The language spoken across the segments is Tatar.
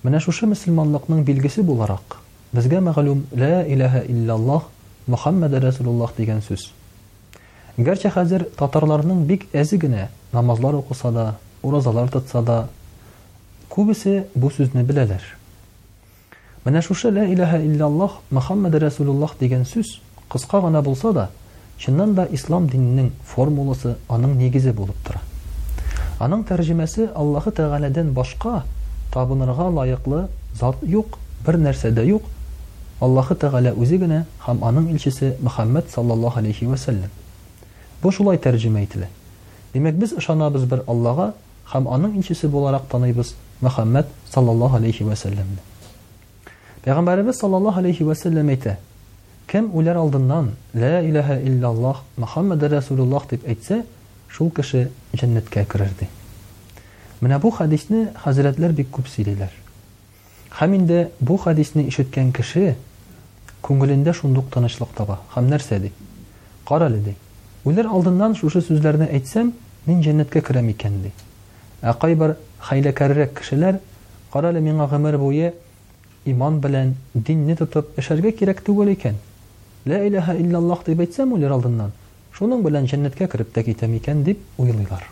Менә шушы мөселманлыкның билгесе буларак, безгә мәгълүм Лә иләһә илляллаһ, Мөхәммәде рәсүлуллаһ дигән сүз. Гәрчә хәзер татарларның бик әзе генә намазлар укыса да, уразалар тотса да, күбесе бу сүзне беләләр. Менә шушы Лә иләһә илляллаһ, Мөхәммәде рәсүлуллаһ дигән сүз, Кыска гына булса да, чыннан да ислам диненең формуласы аның нигезе булып тора. Аның тәрҗемәсе Аллаһы Тәгаләдән башка табынырга лаеклы зат юк, бер нәрсә дә юк, Аллаһы Тәгалә үзе генә һәм аның илчесе Мөхәммәд саллаллаһу алейһи вә сәлләм. Бу шулай тәрҗемә ителә. Димәк, без ышанабыз бер Аллага һәм аның илчесе буларак таныйбыз Мөхәммәд саллаллаһу алейһи вә сәлләмне. Пәйгамбәребез саллаллаһу алейһи вә сәлләм әйтә, Кем үләр алдыннан Лә иләһә илляллаһ, Мөхәммәдә рәсүлуллаһ дип әйтсә, шул кеше җәннәткә керер, ди. Менә бу хәдисне хәзрәтләр бик күп сөйлиләр. Һәм инде бу хәдисне ишеткән кеше күңелендә шундук тынычлык таба. Һәм нәрсә ди? Карале, ди. Үләр алдыннан шушы сүзләрне әйтсәм, мин җәннәткә керәм икән, ди. Ә кайбер хәйләкәррәк кешеләр, Карале, миңа гомер буе иман белән, динне тотып, эшәргә кирәк түгел икән. Лә иләһә илляллаһ дип әйтсәм үләр алдыннан, шуның белән җәннәткә кереп тә китәм икән, дип уйлыйлар.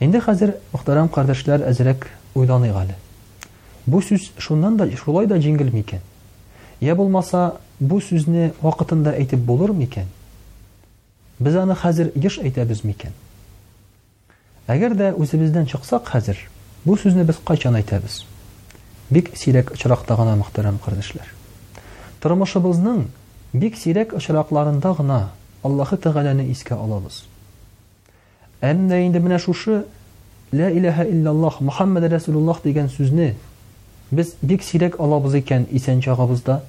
Инде хәзер, мөхтәрәм кардәшләр, әзрәк уйланыйк әле. Бу сүз шуннан да, шулай да җиңел микән? Йә булмаса, бу сүзне вакытында әйтеп булыр микән? Без аны хәзер еш әйтәбез микән? Әгәр дә үзебездән чыксак хәзер, бу сүзне без кайчан әйтәбез? Бик сирәк очракта гына, мөхтәрәм кардәшләр. Тормышыбызның бик сирәк очракларында гына Аллаһы Тәгаләне искә алабыз. Әмма инде менә шушы Лә иләһә илляллаһ Мөхәммәде рәсүлуллаһ дигән сүзне без бик сирәк алабыз икән исән чагыбызда,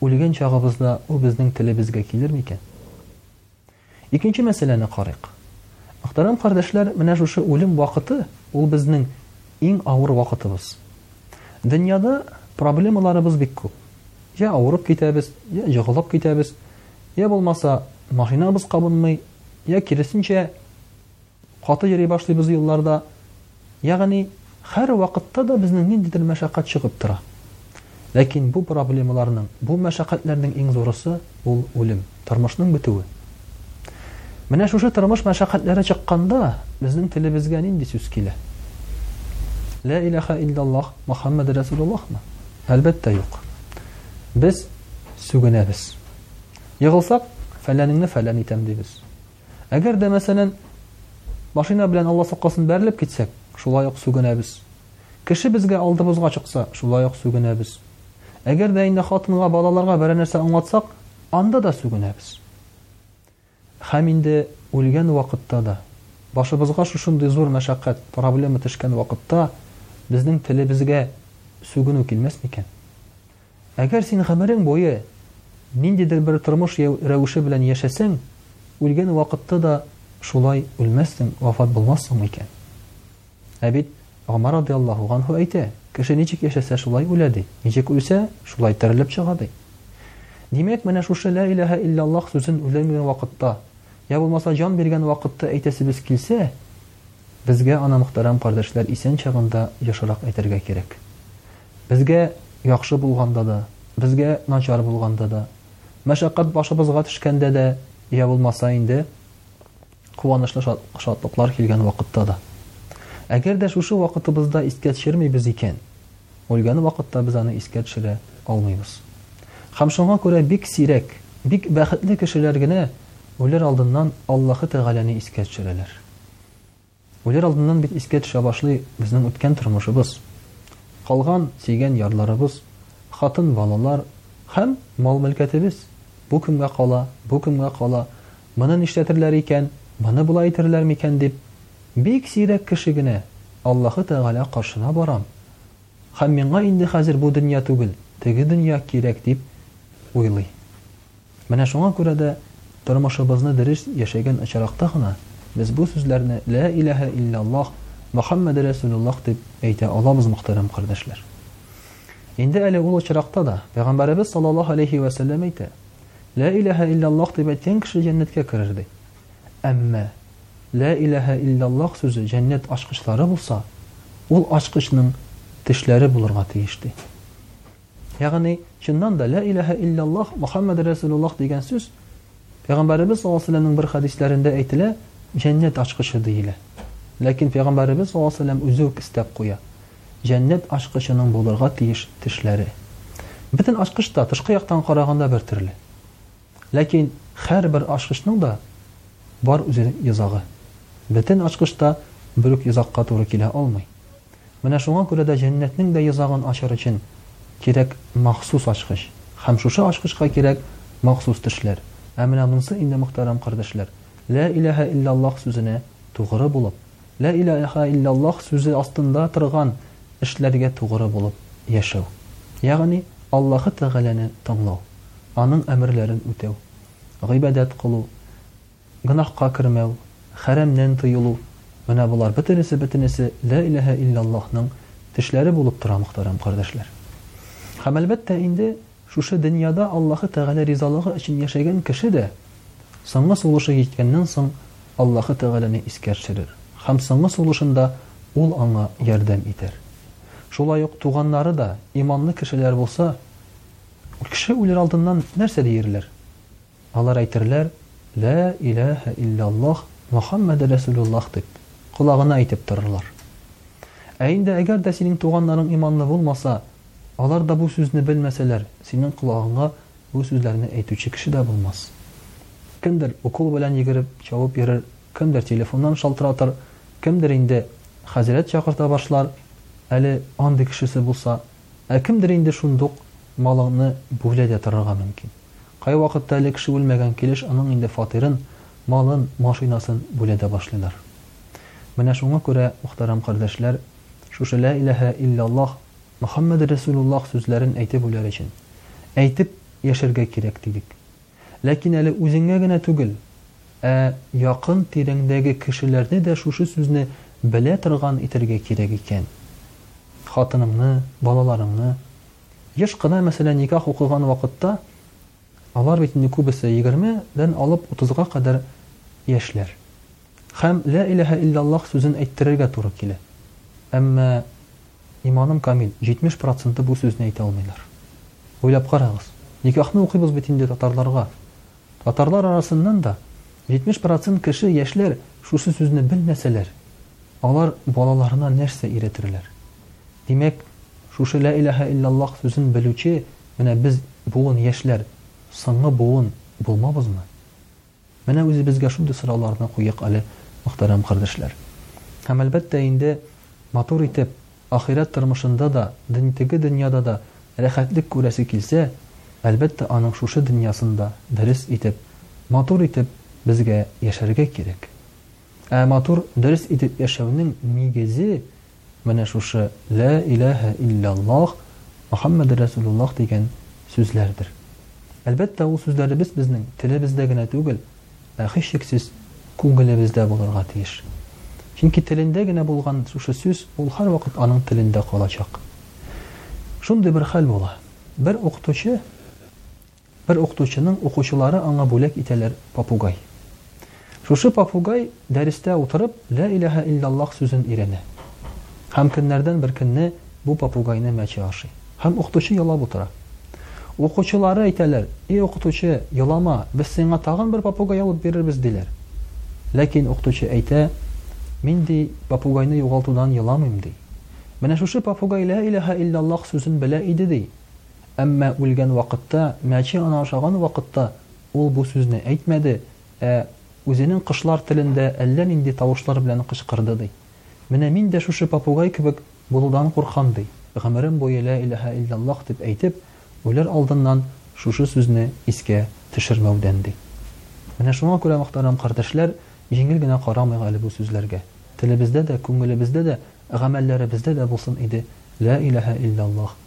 үлгән чагыбызда ул безнең телебезгә килер микән? Икенче мәсьәләне карыйк. Мөхтәрәм кардәшләр, менә шушы үлем вакыты ул безнең иң авыр вакытыбыз. Дөньяда проблемаларыбыз бик күп. Я авырып китәбез, я җыгылып китәбез, я булмаса машинабыз кабынмый, я киресенчә каты йөри башлыйбыз юлларда. Ягъни һәр вакытта да безнең ниндидер мәшәкать чыгып тора. Ләкин бу проблемаларның, бу мәшәкатьләрнең иң зурысы ул үлем, тормышның бетүе. Менә шушы тормыш мәшәкатьләре чыкканда безнең телебезгә нинди сүз килә? Лә илаха иллаллах Мухаммад Расулуллахмы? Әлбәттә юк. Без сүгенәбез. Егылсак, фәләнеңне фәлән итәм дибез. Әгәр дә, мәсәлән, машина белән Алла сакласын бәрелеп китсәк, шулай ук сүгенәбез. Кеше безгә алдыбызга чыкса, шулай ук сүгенәбез. Әгәр дә инде хатынга, балаларга берәр нәрсә аңлатсак, анда да сүгенәбез. Хәм инде үлгән вакытта да, башыбызга шушындый зур мәшәкать, проблема төшкән вакытта, безнең телебезгә сүгенү килмәс микән? Әгәр син гомерең буе ниндидер бер тормыш рәвеше белән яшәсәң, үлгән вакытта да шулай үлмәссең, вафат булмассыңмы икән? Ә бит Гомәр радиаллаһу ганһу әйтә, Кеше ничек яшәсә, шулай үлә, ди, ничек үлсә, шулай терелеп чыга, ди. Димәк, менә шушы лә иләһә илляллаһ сүзен үлгән вакытта, йә булмаса җан биргән вакытта әйтәсебез килсә, безгә аны, мөхтәрәм кардәшләр, исән чагында ешрак әйтергә кирәк. Безгә яхшы булганда да, безгә начар булганда да, мәшәкать башыбызга төшкәндә дә, йә булмаса инде, куанычлы шатлыклар килгән вакытта да. Әгәр дә шушы вакытыбызда искә төшермибез икән, үлгән вакытта без аны искә төшерә алмыйбыз. Һәм шуңа күрә бик сирәк, бик бәхетле кешеләр генә үләр алдыннан Аллаһы Тәгаләне искә төшерәләр. Үләр алдыннан бит искә төшә башлый безнең үткән тормышыбыз, калган сөйгән ярларыбыз, хатын, балалар һәм мал-мөлкәтебез. Бу кемгә кала, бу кемгә кала, моны нишләтерләр икән, моны болай итерләр микән дип, бик сирәк кеше генә Аллаһы Тәгалә каршына барам һәм миңа инде хәзер бу дөнья түгел, теге дөнья кирәк дип уйлый. Менә шуңа күрә дә тормышыбызны дөрес яшәгән очракта гына без бу сүзләрне Лә иләһә илляллаһ, Мөхәммәде рәсүлүллаһ дип әйтә алабыз, мөхтәрәм кардәшләр. Инде әле ул очракта да, пәйгамбәребез саллаллаһу алейһи вә сәлләм әйтә, Лә иләһә илляллаһ дип әйткән кеше җәннәткә керер, ди. Әмма, Лә иләһә илляллаһ сүзе җәннәт ачкычлары булса, ул ачкычның тешләре булырга тиеш, ди. Ягъни, чыннан да, Лә иләһә илляллаһ, Мөхәммәд рәсүлуллаһ дигән сүз, Пәйгамбәребез саллаллаһу галәйһи ва сәлләмнең бер хәдисләрендә әйтелә, җәннәт ачкычы диелә. Ләкин Пәйгамбәребез саллаллаһу галәйһи ва сәлләм үзе үк өстәп куя, Җәннәт ачкычының булырга тиеш тешләре. Бөтен ачкыч та тышкы яктан караганда бертөрле. Ләкин һәрбер ачкычның да бар үзенең йозагы. Бөтен ачкыч та бер үк йозакка туры килә алмый. Менә шуңа күрә дә җәннәтнең дә йозагын ачар өчен кирәк махсус ачкыч. Һәм шушы ачкычка кирәк махсус тешләр. Ә менә монсы инде, мөхтәрәм кардәшләр, Лә иләһә илляллаһ сүзенә тугры булып, Лә иләһә илләллаһ сүзе астында торган эшләргә тугры булып яшәү, ягъни Аллаһы Тәгаләне тыңлау, Аның әмерләрен үтәү, гыйбадәт кылу, гөнаһка кермәү, хәрәмнән тыелу, менә болар бөтенесе-бөтенесе Лә иләһә илләллаһның тешләре булып тора, мөхтәрәм кардәшләр. Һәм, әлбәттә, инде. Шушы дөньяда Аллаһы Тәгалә ризалыгы өчен яшәгән кеше дә соңгы сулышы җиткәннән соң Аллаһы Тәгаләне искә төшерер һәм соңгы сулышында Ул аңа ярдәм итәр. Шулай ук туганнары да иманлы кешеләр булса, кеше үлер алдыннан нәрсә диерләр? Алар әйтерләр, Лә иләһә илляллаһ, Мөхәммәде рәсүлүллаһ дип, колагына әйтеп торырлар. Ә инде әгәр дә синең туганнарың иманлы булмаса, алар да бу сүзне белмәсәләр, синең колагыңа бу сүзләрне әйтүче кеше дә булмас. Кемдер укол белән йөгереп, чабып йөрер, кемдер телефоннан шалтыратыр, кемдер инде хәзрәт чакырта башлар, әле андый кешесе булса, Ә кемдер инде шундук малыңны бүлә дә торырга мөмкин. Кайвакытта әле кеше үлмәгән килеш аның инде фатирын, малын, машинасын бүлә дә башлыйлар. Менә шуңа күрә, мөхтәрәм кардәшләр, шушы лә иләһә илляллаһ, Мөхәммәде рәсүлуллаһ сүзләрен әйтеп үләр өчен, әйтеп яшәргә кирәк, дидек. Ләкин әле үзеңә генә түгел, ә якын тирәңдәге кешеләрне дә шушы сүзне белә торган итәргә кирәк икән. Хатыныңны, балаларыңны. Еш кына, мәсәлән, никах укыган вакытта, алар бит инде күбесе егерме дән алып утызга кадәр яшьләр. Һәм Лә иләһә илляллаһ сүзен әйттерергә туры килә. Әмма Иманым камил, 70 проценты бу сүзне әйтә алмыйлар. Уйлап карагыз, никахны укыйбыз бит инде татарларга. Татарлар арасыннан да 70 процент кеше, яшьләр, шушы сүзне белмәсәләр, алар балаларына нәрсә өйрәтерләр? Димәк, шушы лә иләһә иллаллаһ сүзен белүче менә без, буын яшьләр, соңгы буын булмабызмы? Менә үзебезгә шундый сорауларны куйыйк әле, мөхтәрәм кардәшләр. Һәм, әлбәттә, инде матур итеп, ахирәт тормышында да, теге дөньяда да рәхәтлек күрәсе килсә, әлбәттә, аның шушы дөньясын да дөрес итеп, матур итеп безгә яшәргә кирәк. Ә матур, дөрес итеп яшәүнең нигезе Менә шушы Лә иләһә илляллаһ, Мөхәммәде рәсүлуллаһ дигән сүзләрдер. Әлбәттә, ул сүзләребез безнең телебездә генә түгел, ә һичшиксез күңелебездә булырга тиеш. Чөнки телендә генә булган шушы сүз, ул һәрвакыт аның телендә калачак. Шундый бер хәл була. Бер укытучы. Бер укытучының укучылары аңа бүләк итәләр попугай. Шушы попугай дәрестә утырып Лә иләһә илляллаһ сүзен өйрәнә. Һәм көннәрдән бер көнне бу попугайны мәче ашый. Һәм укытучы елап утыра. Укучылары әйтәләр, Эй укытучы, елама, без сиңа тагын бер попугай алып бирербез, диләр. Ләкин укытучы әйтә, Мин ди, попугайны югалтудан еламыйм, ди. Менә шушы попугай Лә иләһә илляллаһ сүзен белә иде, ди. Әмма үлгән вакытта, мәче ана ашаган вакытта ул бу сүзне әйтмәде, ә үзенең кошлар телендә әллә нинди тавышлар белән кычкырды, ди. Менә мин дә шушы попугай кебек булудан куркам, ди. Гомерем буе лә иләһә илляллаһ дип әйтеп, үләр алдыннан шушы сүзне искә төшермәүдән, ди. Менә шуңа күрә, мөхтәрәм кардәшләр, җиңел генә карамыйк әле бу сүзләргә. Телебездә дә, күңелебездә дә, гамәлләребездә дә булсын иде лә иләһә илляллаһ.